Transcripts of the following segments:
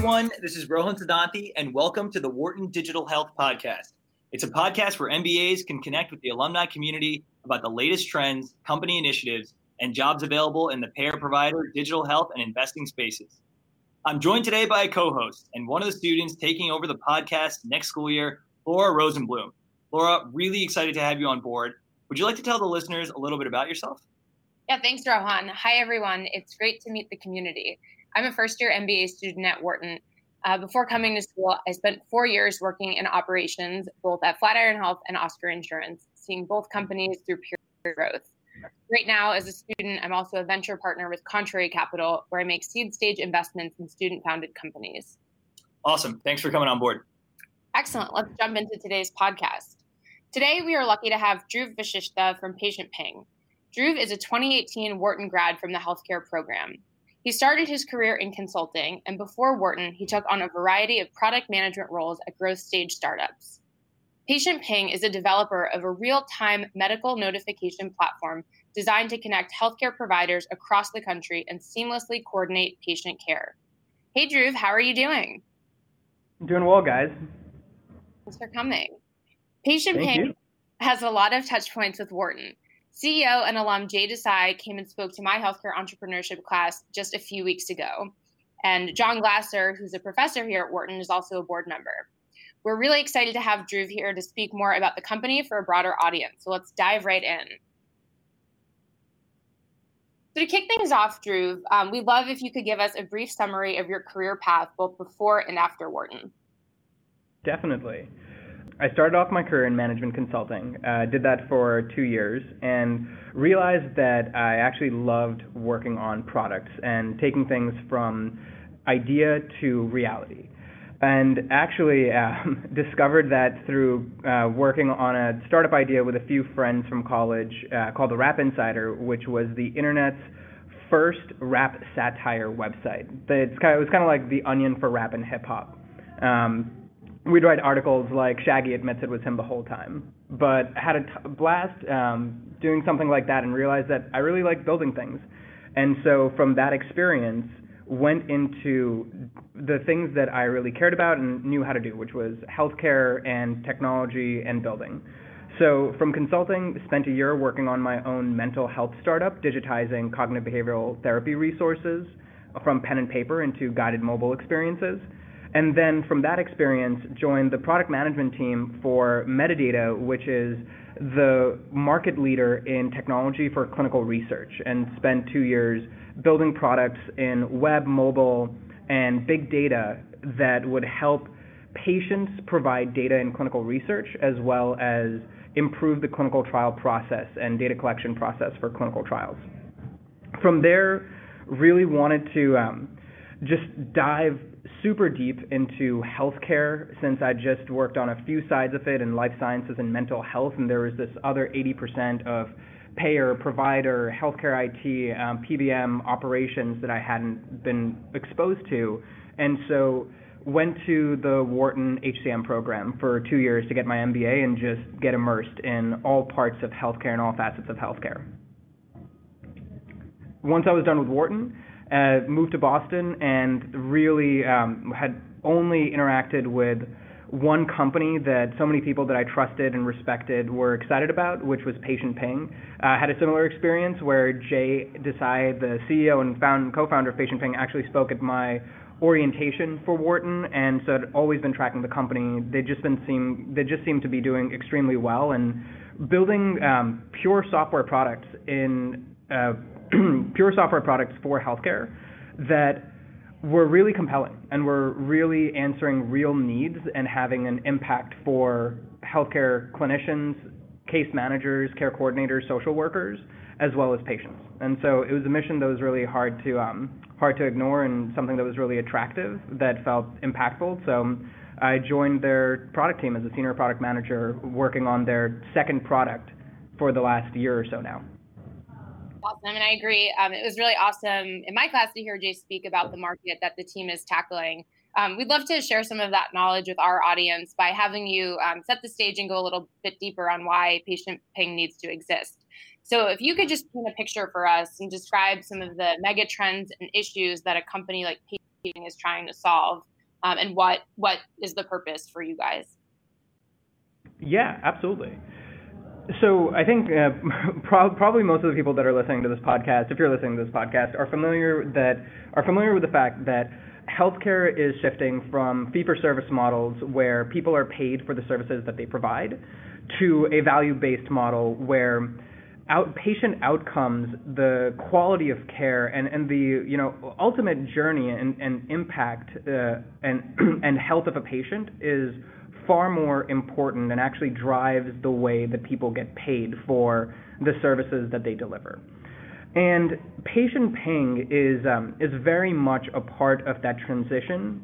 everyone. This is Rohan Siddhanti, and welcome to the Wharton Digital Health Podcast. It's a podcast where MBAs can connect with the alumni community about the latest trends, company initiatives, and jobs available in the payer provider, digital health, and investing spaces. I'm joined today by a co host and one of the students taking over the podcast next school year, Laura Rosenblum. Laura, really excited to have you on board. Would you like to tell the listeners a little bit about yourself? Yeah, thanks, Rohan. Hi, everyone. It's great to meet the community. I'm a first year MBA student at Wharton. Uh, before coming to school, I spent four years working in operations, both at Flatiron Health and Oscar Insurance, seeing both companies through peer growth. Right now, as a student, I'm also a venture partner with Contrary Capital, where I make seed stage investments in student founded companies. Awesome. Thanks for coming on board. Excellent. Let's jump into today's podcast. Today, we are lucky to have Dhruv Vashistha from Patient Ping. Dhruv is a 2018 Wharton grad from the healthcare program. He started his career in consulting, and before Wharton, he took on a variety of product management roles at growth stage startups. Patient Ping is a developer of a real time medical notification platform designed to connect healthcare providers across the country and seamlessly coordinate patient care. Hey, Dhruv, how are you doing? I'm doing well, guys. Thanks for coming. Patient Thank Ping you. has a lot of touch points with Wharton. CEO and alum Jay Desai came and spoke to my healthcare entrepreneurship class just a few weeks ago. And John Glasser, who's a professor here at Wharton, is also a board member. We're really excited to have Drew here to speak more about the company for a broader audience. So let's dive right in. So to kick things off, Drew, um, we'd love if you could give us a brief summary of your career path, both before and after Wharton. Definitely. I started off my career in management consulting, uh, did that for two years, and realized that I actually loved working on products and taking things from idea to reality. And actually um, discovered that through uh, working on a startup idea with a few friends from college uh, called the Rap Insider, which was the internet's first rap satire website. It's kind of, it was kind of like the Onion for rap and hip hop. Um, we'd write articles like Shaggy admits it was him the whole time, but had a t- blast um, doing something like that and realized that I really like building things. And so from that experience, went into the things that I really cared about and knew how to do, which was healthcare and technology and building. So from consulting, spent a year working on my own mental health startup, digitizing cognitive behavioral therapy resources from pen and paper into guided mobile experiences. And then from that experience, joined the product management team for Medidata, which is the market leader in technology for clinical research, and spent two years building products in web, mobile, and big data that would help patients provide data in clinical research as well as improve the clinical trial process and data collection process for clinical trials. From there, really wanted to um, just dive super deep into healthcare since I just worked on a few sides of it in life sciences and mental health, and there was this other 80% of payer, provider, healthcare IT, um, PBM operations that I hadn't been exposed to. And so went to the Wharton HCM program for two years to get my MBA and just get immersed in all parts of healthcare and all facets of healthcare. Once I was done with Wharton, uh, moved to Boston and really um, had only interacted with one company that so many people that I trusted and respected were excited about, which was Patient Ping. Uh, had a similar experience where Jay Desai, the CEO and found, co-founder of Patient Ping, actually spoke at my orientation for Wharton, and so I'd always been tracking the company. They just been seem they just to be doing extremely well and building um, pure software products in uh, pure software products for healthcare that were really compelling and were really answering real needs and having an impact for healthcare clinicians, case managers, care coordinators, social workers, as well as patients. And so it was a mission that was really hard to um, hard to ignore and something that was really attractive that felt impactful. So I joined their product team as a senior product manager, working on their second product for the last year or so now. Awesome. And I agree. Um, it was really awesome in my class to hear Jay speak about the market that the team is tackling. Um, we'd love to share some of that knowledge with our audience by having you um, set the stage and go a little bit deeper on why patient ping needs to exist. So, if you could just paint a picture for us and describe some of the mega trends and issues that a company like Patient is trying to solve, um, and what what is the purpose for you guys? Yeah, absolutely. So I think uh, pro- probably most of the people that are listening to this podcast, if you're listening to this podcast, are familiar that are familiar with the fact that healthcare is shifting from fee-for-service models where people are paid for the services that they provide to a value-based model where outpatient outcomes, the quality of care, and, and the you know ultimate journey and, and impact uh, and and health of a patient is far more important and actually drives the way that people get paid for the services that they deliver. And patient ping is um, is very much a part of that transition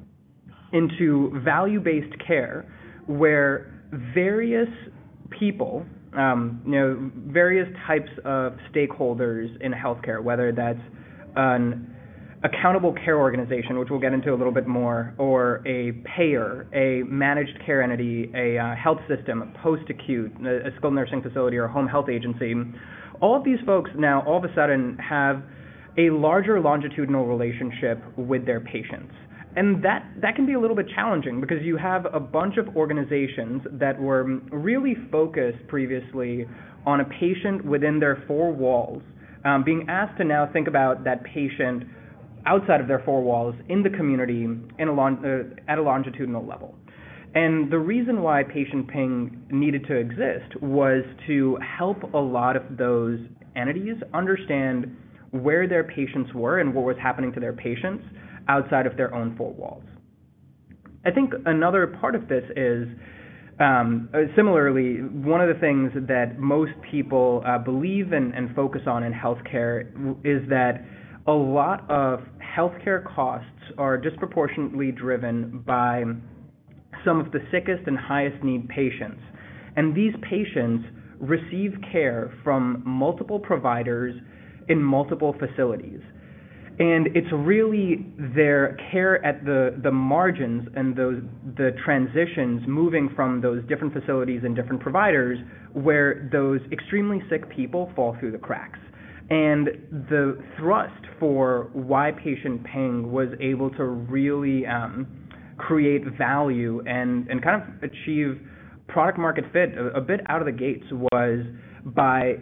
into value-based care, where various people, um, you know, various types of stakeholders in healthcare, whether that's an accountable care organization, which we'll get into a little bit more, or a payer, a managed care entity, a uh, health system, a post-acute, a, skilled nursing facility, or a home health agency, all of these folks now all of a sudden have a larger longitudinal relationship with their patients. And that, that can be a little bit challenging because you have a bunch of organizations that were really focused previously on a patient within their four walls, um, being asked to now think about that patient outside of their four walls in the community in a long, uh, at a longitudinal level. And the reason why patient ping needed to exist was to help a lot of those entities understand where their patients were and what was happening to their patients outside of their own four walls. I think another part of this is um, uh, similarly, one of the things that most people uh, believe and, and, focus on in healthcare is that a lot of healthcare costs are disproportionately driven by some of the sickest and highest need patients. And these patients receive care from multiple providers in multiple facilities. And it's really their care at the, the margins and those the transitions moving from those different facilities and different providers where those extremely sick people fall through the cracks. And the thrust for why patient was able to really um, create value and, and kind of achieve product market fit a, a bit out of the gates was by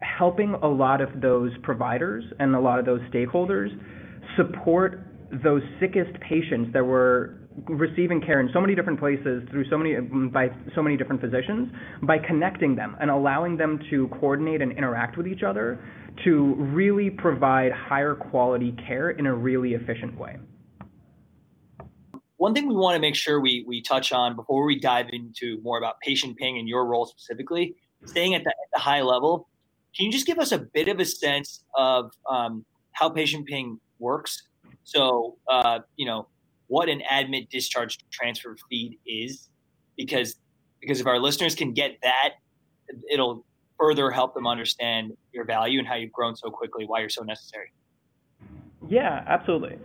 helping a lot of those providers and a lot of those stakeholders support those sickest patients that were receiving care in so many different places through so many by so many different physicians by connecting them and allowing them to coordinate and interact with each other to really provide higher quality care in a really efficient way. One thing we want to make sure we, we touch on before we dive into more about patient ping and your role specifically, staying at the, at the high level, can you just give us a bit of a sense of um, how patient ping works? So, uh, you know, what an admit discharge transfer feed is, because because if our listeners can get that, it'll further help them understand your value and how you've grown so quickly, why you're so necessary. Yeah, absolutely.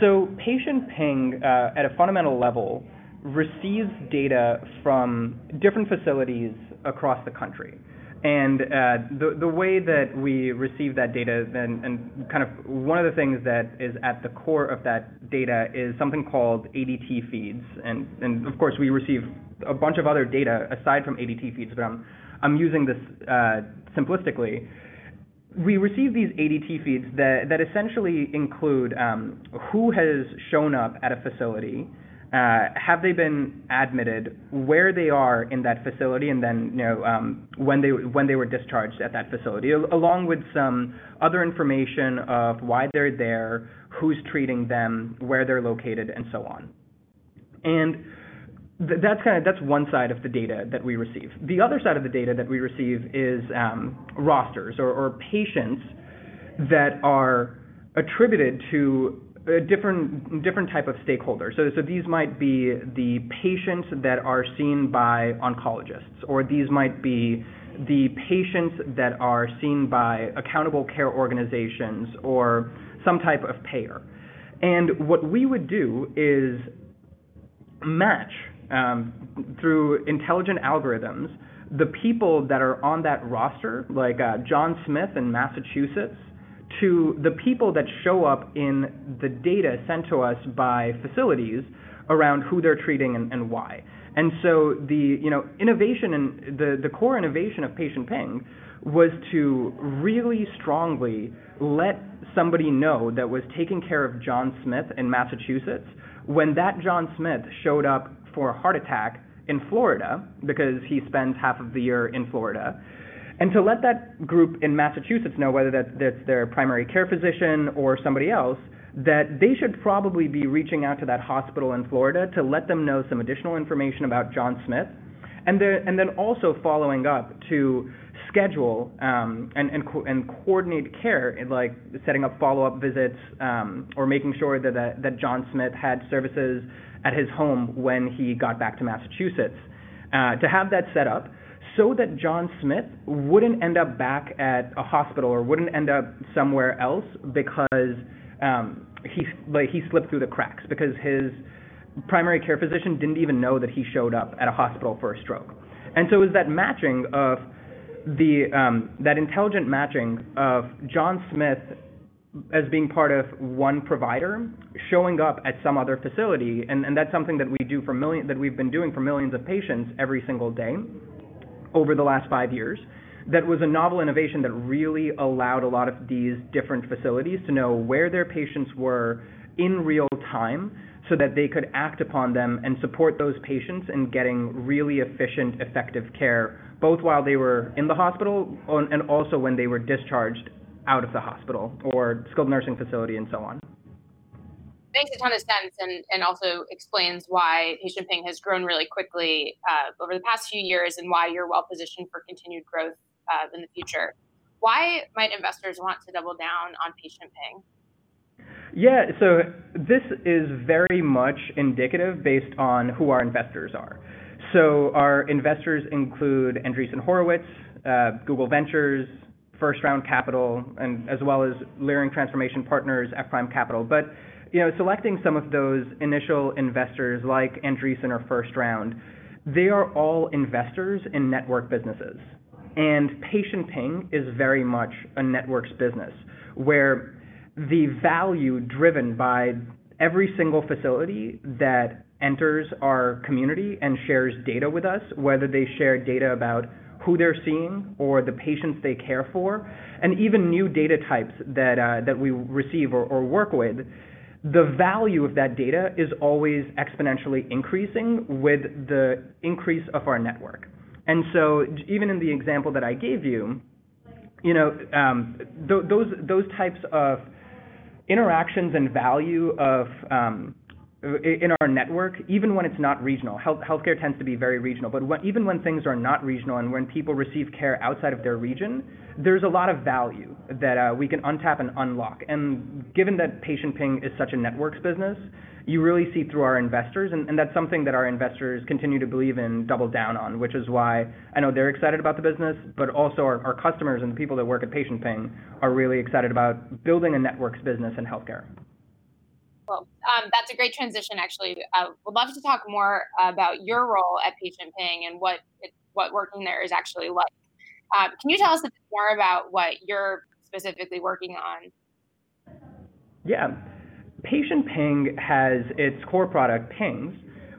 So patient ping uh, at a fundamental level receives data from different facilities across the country. And uh, the, the way that we receive that data, and, and kind of one of the things that is at the core of that data is something called ADT feeds. And, and of course, we receive a bunch of other data aside from ADT feeds, but I'm I'm using this uh, simplistically. We receive these ADT feeds that, that essentially include um, who has shown up at a facility, uh, have they been admitted, where they are in that facility, and then you know um, when they when they were discharged at that facility, along with some other information of why they're there, who's treating them, where they're located, and so on. And that's kind of that's one side of the data that we receive. The other side of the data that we receive is um, rosters or, or, patients that are attributed to a different different type of stakeholders. So, so these might be the patients that are seen by oncologists, or these might be the patients that are seen by accountable care organizations or some type of payer. And what we would do is match um, through intelligent algorithms, the people that are on that roster, like uh, John Smith in Massachusetts, to the people that show up in the data sent to us by facilities around who they're treating and, and why. And so the you know innovation and the, the core innovation of Patient Ping was to really strongly let somebody know that was taking care of John Smith in Massachusetts when that John Smith showed up for a heart attack in Florida because he spends half of the year in Florida. And to let that group in Massachusetts know whether that, that's their primary care physician or somebody else, that they should probably be reaching out to that hospital in Florida to let them know some additional information about John Smith, and then and then also following up to schedule um, and, and, co- and coordinate care, like setting up follow-up visits um, or making sure that, that, that John Smith had services at his home when he got back to Massachusetts. Uh, to have that set up so that John Smith wouldn't end up back at a hospital or wouldn't end up somewhere else because um, he like he slipped through the cracks because his primary care physician didn't even know that he showed up at a hospital for a stroke. And so it was that matching of the um, that intelligent matching of John Smith as being part of one provider showing up at some other facility, and, and that's something that we do for million that we've been doing for millions of patients every single day over the last five years. That was a novel innovation that really allowed a lot of these different facilities to know where their patients were in real time so that they could act upon them and support those patients in getting really efficient, effective care, both while they were in the hospital and also when they were discharged out of the hospital or skilled nursing facility and so on. Makes a ton of sense and, and also explains why Patient Ping has grown really quickly uh, over the past few years and why you're well positioned for continued growth uh, in the future. Why might investors want to double down on Patient Ping? Yeah, so this is very much indicative based on who our investors are. So our investors include Andreessen Horowitz, uh, Google Ventures, First Round Capital, and as well as Leerink Transformation Partners, F Prime Capital. But you know, selecting some of those initial investors like Andreessen or First Round, they are all investors in network businesses. And Patient Ping is very much a networks business where the value driven by every single facility that enters our community and shares data with us, whether they share data about who they're seeing or the patients they care for, and even new data types that, uh, that we receive or, or work with, the value of that data is always exponentially increasing with the increase of our network. And so, even in the example that I gave you, you know, um, th- those those types of interactions and value of um, in our network, even when it's not regional, health, healthcare tends to be very regional, but even when things are not regional and when people receive care outside of their region, there's a lot of value that uh, we can untap and unlock. And given that Patient Ping is such a networks business, you really see through our investors, and, that's something that our investors continue to believe in, double down on, which is why I know they're excited about the business, but also our, our customers and the people that work at Patient Ping are really excited about building a networks business in healthcare. Um, that's a great transition. Actually, uh, would love to talk more about your role at Patient Ping and what it, what working there is actually like. Um, can you tell us a bit more about what you're specifically working on? Yeah, Patient Ping has its core product, Pings,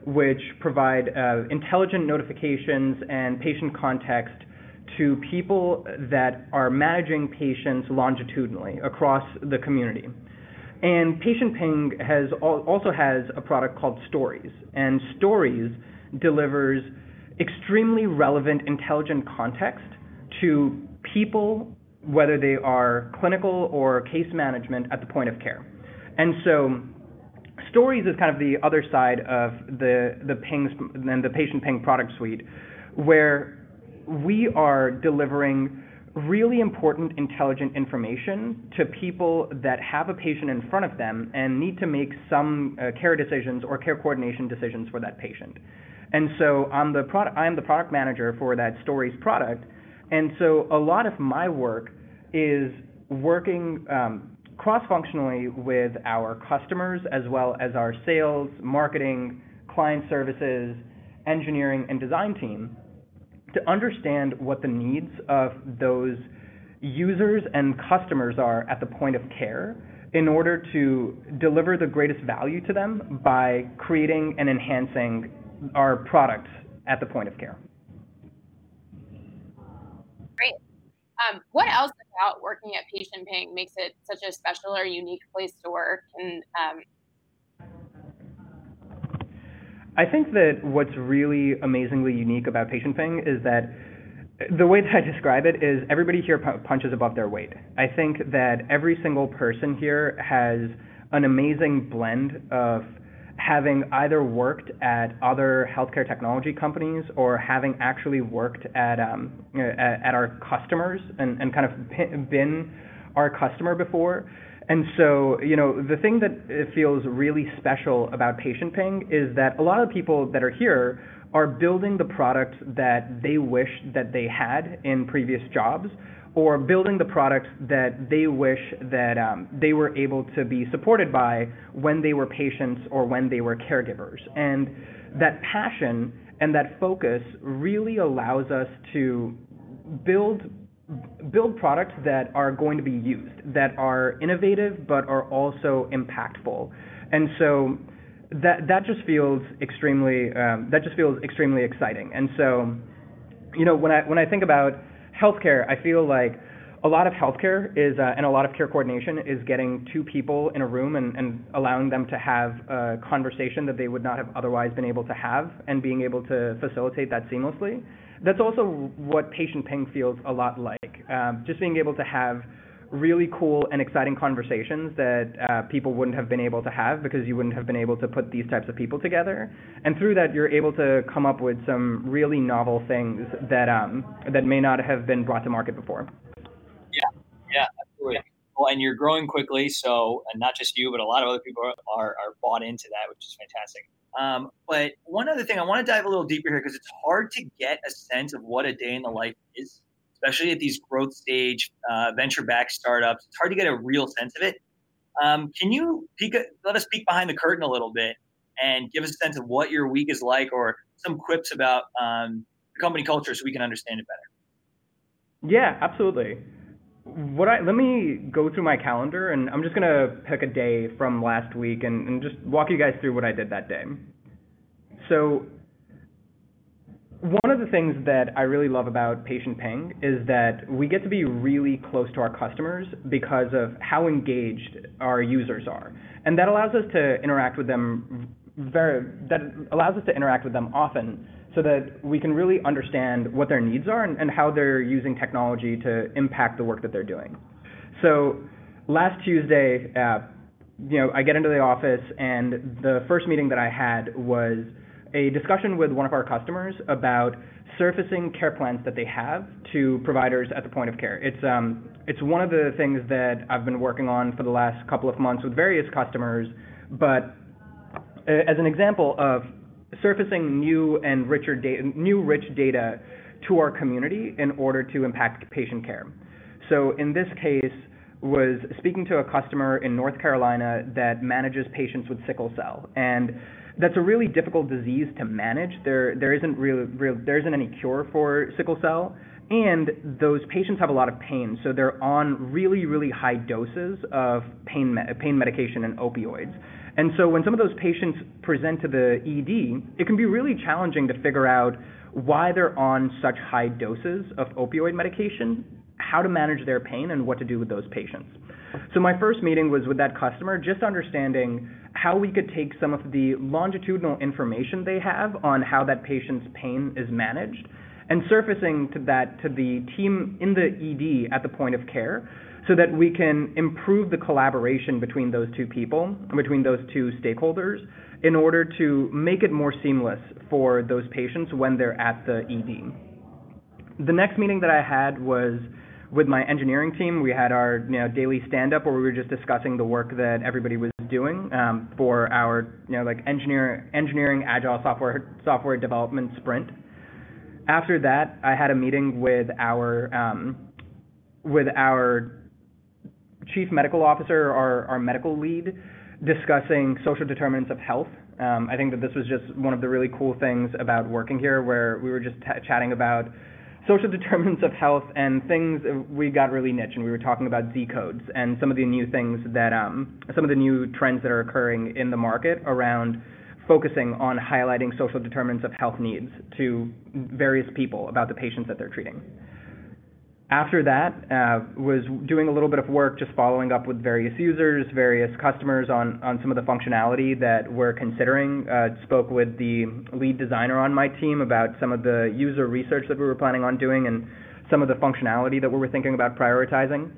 which provide uh, intelligent notifications and patient context to people that are managing patients longitudinally across the community. And Patient Ping has also has a product called Stories, and Stories delivers extremely relevant, intelligent context to people, whether they are clinical or case management at the point of care. And so Stories is kind of the other side of the, the Pings and the Patient Ping product suite, where we are delivering really important intelligent information to people that have a patient in front of them and need to make some uh, care decisions or care coordination decisions for that patient. And so I'm the product I'm the product manager for that stories product. And so a lot of my work is working um, cross-functionally with our customers as well as our sales, marketing, client services, engineering, and design team to understand what the needs of those users and customers are at the point of care in order to deliver the greatest value to them by creating and enhancing our products at the point of care. Great. Um, what else about working at Patient Ping makes it such a special or unique place to work? And um... I think that what's really amazingly unique about Patient Ping is that the way that I describe it is everybody here punches above their weight. I think that every single person here has an amazing blend of having either worked at other healthcare technology companies or having actually worked at um, at, at, our customers and, and kind of been our customer before. And so, you know, the thing that feels really special about Patient Ping is that a lot of people that are here are building the product that they wish that they had in previous jobs or building the products that they wish that um, they were able to be supported by when they were patients or when they were caregivers. And that passion and that focus really allows us to build build products that are going to be used, that are innovative but are also impactful. And so that that just feels extremely um, that just feels extremely exciting. And so, you know, when I when I think about healthcare, I feel like a lot of healthcare is uh, and a lot of care coordination is getting two people in a room and, and allowing them to have a conversation that they would not have otherwise been able to have and being able to facilitate that seamlessly. That's also what patient ping feels a lot like. Um, just being able to have really cool and exciting conversations that uh, people wouldn't have been able to have because you wouldn't have been able to put these types of people together. And through that, you're able to come up with some really novel things that um, that may not have been brought to market before. Yeah, yeah, absolutely. Well, and you're growing quickly, so and not just you, but a lot of other people are, are, are bought into that, which is fantastic. Um, but one other thing, I want to dive a little deeper here because it's hard to get a sense of what a day in the life is especially at these growth stage uh, venture backed startups. It's hard to get a real sense of it. Um, can you peek, let us peek behind the curtain a little bit and give us a sense of what your week is like or some quips about um, the company culture so we can understand it better? Yeah, absolutely. What I let me go through my calendar and I'm just gonna pick a day from last week and, and just walk you guys through what I did that day. So one of the things that I really love about Patient Ping is that we get to be really close to our customers because of how engaged our users are. And that allows us to interact with them very that allows us to interact with them often so that we can really understand what their needs are and, and how they're using technology to impact the work that they're doing. So last Tuesday, uh, you know, I get into the office and the first meeting that I had was a discussion with one of our customers about surfacing care plans that they have to providers at the point of care. It's um, it's one of the things that I've been working on for the last couple of months with various customers, but uh, as an example of surfacing new and richer data, new rich data to our community in order to impact patient care. So in this case, was speaking to a customer in North Carolina that manages patients with sickle cell and that's a really difficult disease to manage. There there isn't real, real there isn't any cure for sickle cell, and those patients have a lot of pain, so they're on really really high doses of pain pain medication and opioids. And so when some of those patients present to the ED, it can be really challenging to figure out why they're on such high doses of opioid medication, how to manage their pain, and what to do with those patients. So my first meeting was with that customer, just understanding how we could take some of the longitudinal information they have on how that patient's pain is managed and surfacing to that to the team in the ED at the point of care so that we can improve the collaboration between those two people, between those two stakeholders, in order to make it more seamless for those patients when they're at the ED. The next meeting that I had was with my engineering team. We had our you know, daily stand up where we were just discussing the work that everybody was doing um, for our you know like engineer engineering agile software software development sprint. After that, I had a meeting with our um, with our chief medical officer, our, our medical lead, discussing social determinants of health. Um, I think that this was just one of the really cool things about working here, where we were just t- chatting about social determinants of health and things we got really niche and we were talking about Z codes and some of the new things that um, some of the new trends that are occurring in the market around focusing on highlighting social determinants of health needs to various people about the patients that they're treating. After that, uh, was doing a little bit of work just following up with various users, various customers on, on some of the functionality that we're considering. Uh, spoke with the lead designer on my team about some of the user research that we were planning on doing and some of the functionality that we were thinking about prioritizing.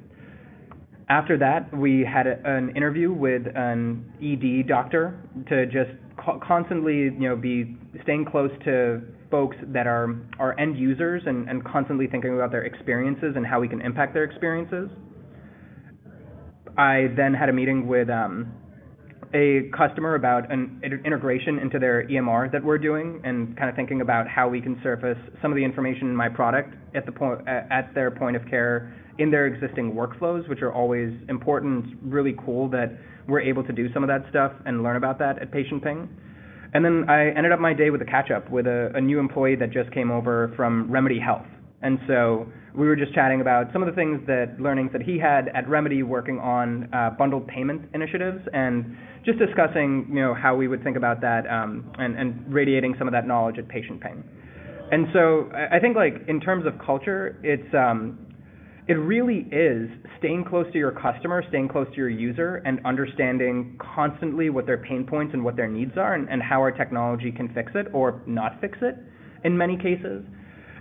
After that, we had a, an interview with an ED doctor to just co- constantly, you know, be staying close to folks that are, are end users and, and constantly thinking about their experiences and how we can impact their experiences. I then had a meeting with um, a customer about an integration into their EMR that we're doing and kind of thinking about how we can surface some of the information in my product at the point at their point of care in their existing workflows, which are always important. Really cool that we're able to do some of that stuff and learn about that at Patient Ping. And then I ended up my day with a catch up with a, a new employee that just came over from Remedy Health. And so we were just chatting about some of the things that learnings that he had at Remedy working on uh, bundled payment initiatives and just discussing you know how we would think about that um, and, and radiating some of that knowledge at Patient Ping. And so I think like in terms of culture, it's um, it really is staying close to your customer, staying close to your user, and understanding constantly what their pain points and what their needs are, and, and how our technology can fix it or not fix it in many cases.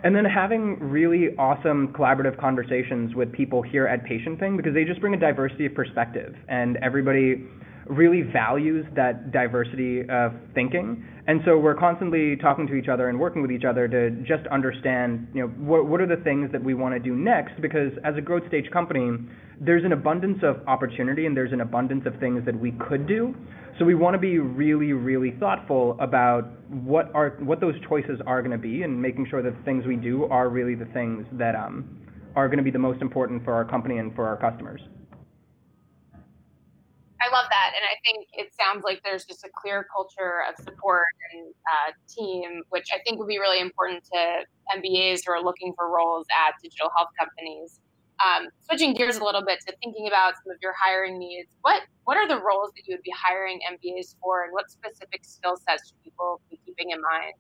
And then having really awesome collaborative conversations with people here at Patient Ping because they just bring a diversity of perspective, and everybody really values that diversity of thinking. And so we're constantly talking to each other and working with each other to just understand, you know, what, what are the things that we want to do next? Because as a growth stage company, there's an abundance of opportunity and there's an abundance of things that we could do. So we want to be really, really thoughtful about what are what those choices are going to be, and making sure that the things we do are really the things that um, are going to be the most important for our company and for our customers. I love that, and I think it sounds like there's just a clear culture of support and uh, team, which I think would be really important to MBAs who are looking for roles at digital health companies. Um, switching gears a little bit to thinking about some of your hiring needs, what what are the roles that you would be hiring MBAs for, and what specific skill sets should people be keeping in mind?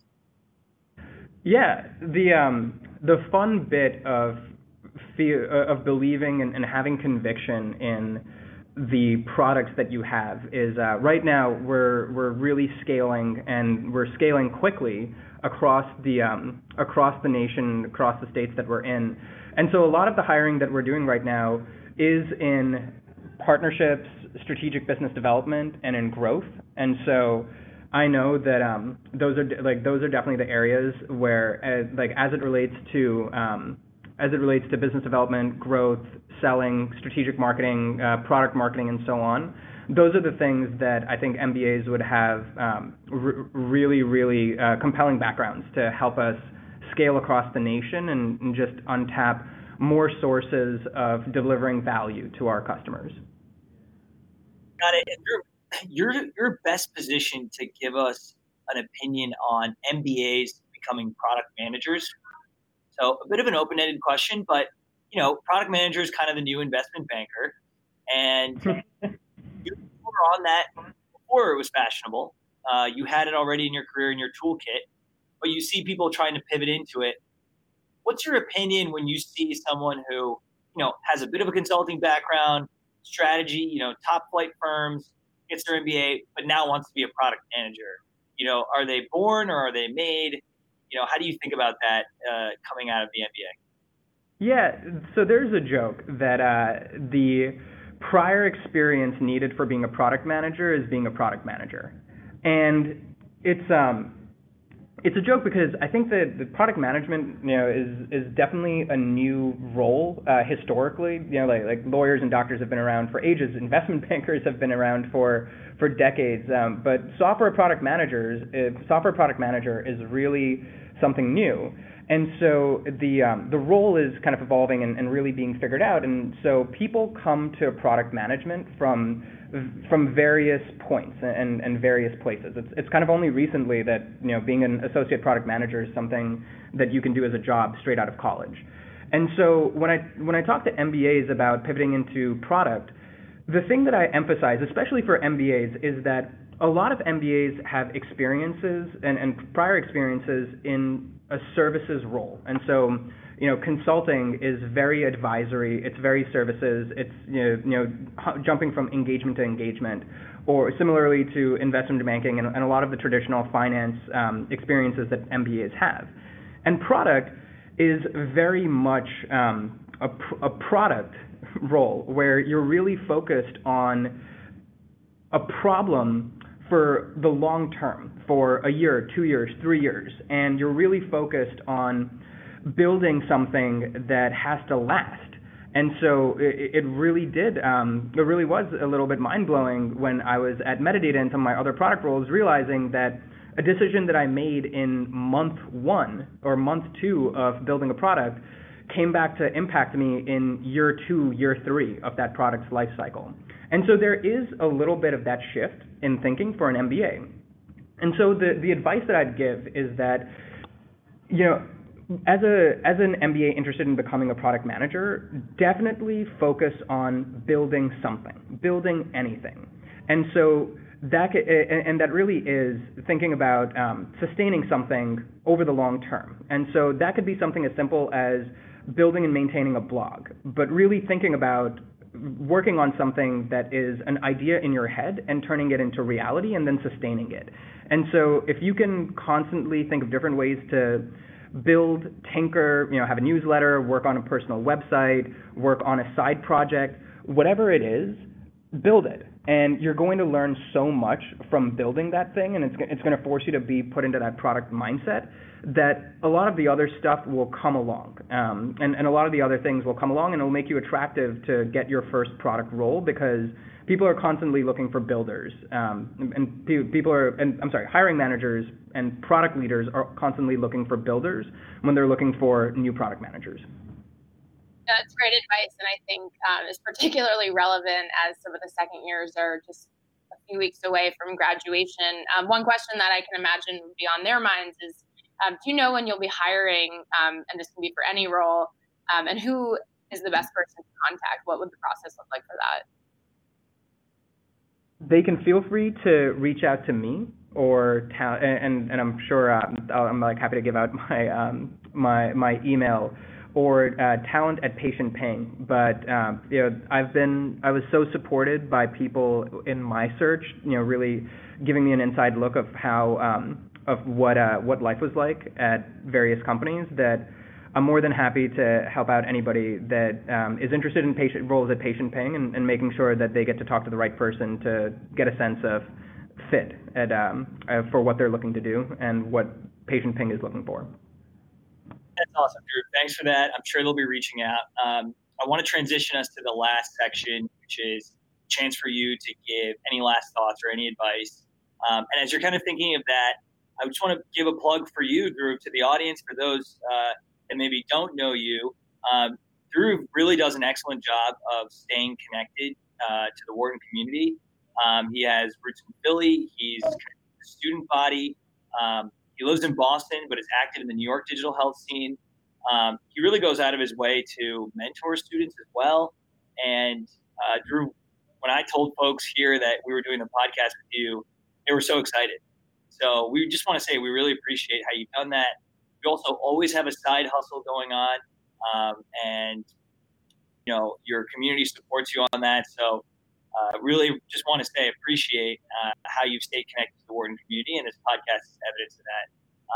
Yeah, the um, the fun bit of fear, of believing and, and having conviction in the products that you have is uh, right now we're we're really scaling and we're scaling quickly across the um, across the nation, across the states that we're in. And so a lot of the hiring that we're doing right now is in partnerships, strategic business development, and in growth. And so I know that um, those are like those are definitely the areas where, uh, like as it relates to um, as it relates to business development, growth, selling, strategic marketing, uh, product marketing, and so on. Those are the things that I think MBAs would have um, really, really uh, compelling backgrounds to help us scale across the nation and, just untap more sources of delivering value to our customers. Got it. You're best positioned to give us an opinion on MBAs becoming product managers so a bit of an open-ended question, but you know, product manager is kind of the new investment banker, and you were on that before it was fashionable. Uh, you had it already in your career in your toolkit, but you see people trying to pivot into it. What's your opinion when you see someone who you know has a bit of a consulting background, strategy, you know, top flight firms, gets their MBA, but now wants to be a product manager? You know, are they born or are they made? You know, how do you think about that uh, coming out of the MBA? Yeah, so there's a joke that uh, the prior experience needed for being a product manager is being a product manager, and it's um, it's a joke because I think that the product management, you know, is is definitely a new role uh, historically. You know, like like lawyers and doctors have been around for ages. Investment bankers have been around for for decades. Um, but software product managers, software product manager is really something new. And so the um, the role is kind of evolving and, and, really being figured out. And so people come to product management from Mm-hmm. from various points and, and various places. It's, it's kind of only recently that you know being an associate product manager is something that you can do as a job straight out of college. And so when I when I talk to MBAs about pivoting into product, the thing that I emphasize, especially for MBAs, is that a lot of MBAs have experiences and, and prior experiences in a services role. And so you know, consulting is very advisory. It's very services. It's you know, you know jumping from engagement to engagement, or similarly to investment banking and, and a lot of the traditional finance um, experiences that MBAs have. And product is very much um, a, pr- a product role where you're really focused on a problem for the long term, for a year, two years, three years, and you're really focused on building something that has to last. And so it, it really did, um, it really was a little bit mind blowing when I was at Medidata and some of my other product roles, realizing that a decision that I made in month one or month two of building a product came back to impact me in year two, year three of that product's life cycle. And so there is a little bit of that shift in thinking for an MBA. And so the, the advice that I'd give is that, you know, as a as an MBA interested in becoming a product manager, definitely focus on building something, building anything. And so that and that really is thinking about um, sustaining something over the long term. And so that could be something as simple as building and maintaining a blog, but really thinking about working on something that is an idea in your head and turning it into reality and then sustaining it. And so if you can constantly think of different ways to build, tinker, you know, have a newsletter, work on a personal website, work on a side project, whatever it is, build it. And you're going to learn so much from building that thing, and it's, it's going to force you to be put into that product mindset that a lot of the other stuff will come along. Um, and, and a lot of the other things will come along, and it'll make you attractive to get your first product role because people are constantly looking for builders, um, and people are, and I'm sorry, hiring managers and product leaders are constantly looking for builders when they're looking for new product managers. That's great advice, and I think um, is particularly relevant as some of the second years are just a few weeks away from graduation. Um, one question that I can imagine would be on their minds is, um, do you know when you'll be hiring, um, and this can be for any role, um, and who is the best person to contact? What would the process look like for that? they can feel free to reach out to me or ta- and and I'm sure uh, I'm like happy to give out my um, my my email or uh, talent at patient ping. But um, you know, I've been I was so supported by people in my search, you know, really giving me an inside look of how um, of what uh, what life was like at various companies that I'm more than happy to help out anybody that um, is interested in patient roles at patient ping and, and, making sure that they get to talk to the right person to get a sense of fit at, um, uh, for what they're looking to do and what patient ping is looking for. That's awesome, Drew. Thanks for that. I'm sure they'll be reaching out. Um, I want to transition us to the last section, which is a chance for you to give any last thoughts or any advice. Um, and as you're kind of thinking of that, I just want to give a plug for you, Drew, to the audience, for those uh, that maybe don't know you, um, Drew really does an excellent job of staying connected uh, to the Wharton community. Um, he has roots in Philly. He's the student body. Um, he lives in Boston, but is active in the New York digital health scene. Um, he really goes out of his way to mentor students as well. And uh, Drew, when I told folks here that we were doing the podcast with you, they were so excited. So we just want to say we really appreciate how you've done that. You also always have a side hustle going on, um, and you know your community supports you on that. So uh, really, just want to say appreciate uh, how you've stayed connected to the Wharton community, and this podcast is evidence of that.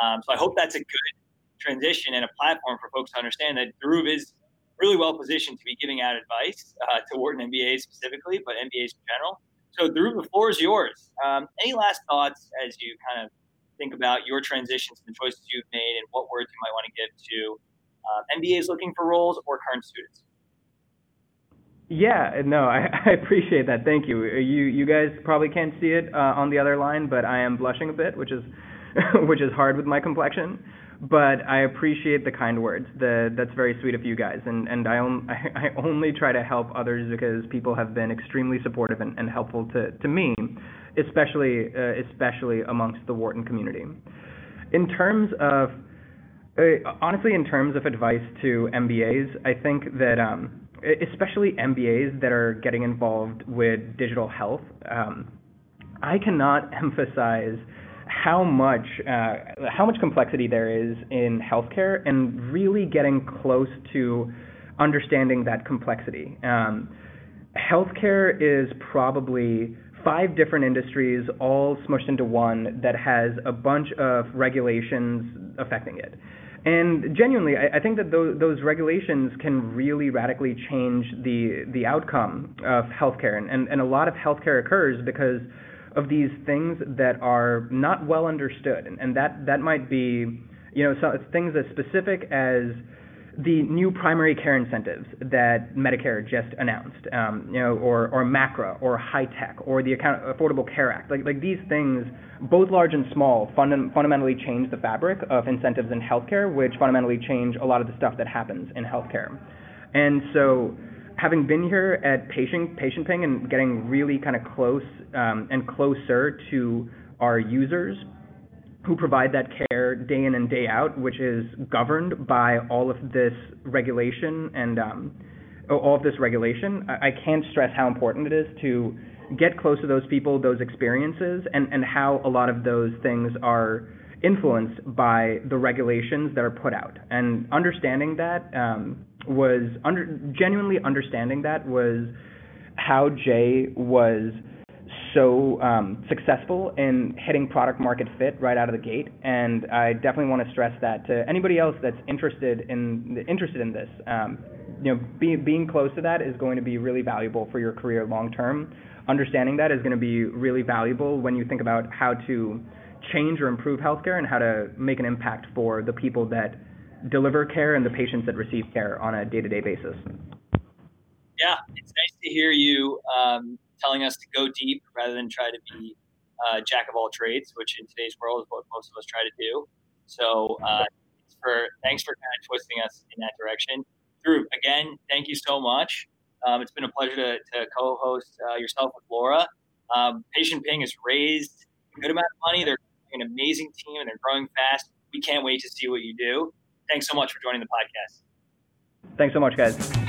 Um, so I hope that's a good transition and a platform for folks to understand that Dhruv is really well positioned to be giving out advice uh, to Wharton MBAs specifically, but MBAs in general. So Dhruv, the floor is yours. Um, any last thoughts as you kind of think about your transitions and the choices you've made and what words you might want to give to uh, MBAs looking for roles or current students. Yeah, no, I, I appreciate that. Thank you. You you guys probably can't see it uh, on the other line, but I am blushing a bit, which is which is hard with my complexion. But I appreciate the kind words. The, that's very sweet of you guys, and and I, on, I, I only try to help others because people have been extremely supportive and, and helpful to to me, especially uh, especially amongst the Wharton community. In terms of uh, honestly, in terms of advice to MBAs, I think that um, especially MBAs that are getting involved with digital health, um, I cannot emphasize how much uh, how much complexity there is in healthcare and really getting close to understanding that complexity. Um, healthcare is probably five different industries all smushed into one that has a bunch of regulations affecting it. And genuinely, I, I think that those, those, regulations can really radically change the the outcome of healthcare, and, and, and a lot of healthcare occurs because of these things that are not well understood, and, and that that might be, you know, so things as specific as the new primary care incentives that Medicare just announced, um, you know, or, or MACRA or high tech or the Account- Affordable Care Act, like, like these things, both large and small, fund- fundamentally change the fabric of incentives in healthcare, which fundamentally change a lot of the stuff that happens in healthcare. And so, having been here at Patient, Patient Ping and getting really kind of close um, and closer to our users, who provide that care day in and day out, which is governed by all of this regulation and um, all of this regulation. I can't stress how important it is to get close to those people, those experiences, and, and how a lot of those things are influenced by the regulations that are put out. And understanding that um, was under, genuinely understanding that was how Jay was so um, successful in hitting product market fit right out of the gate, and I definitely want to stress that to anybody else that's interested in interested in this. Um, you know, be, being close to that is going to be really valuable for your career long term. Understanding that is going to be really valuable when you think about how to change or improve healthcare and how to make an impact for the people that deliver care and the patients that receive care on a day-to-day basis. Yeah, it's nice to hear you um, telling us to go deep rather than try to be uh, jack of all trades, which in today's world is what most of us try to do. So, uh, for thanks for kind of twisting us in that direction. Dhruv, again, thank you so much. Um, it's been a pleasure to, to co-host uh, yourself with Laura. Um, Patient Ping has raised a good amount of money. They're an amazing team and they're growing fast. We can't wait to see what you do. Thanks so much for joining the podcast. Thanks so much, guys.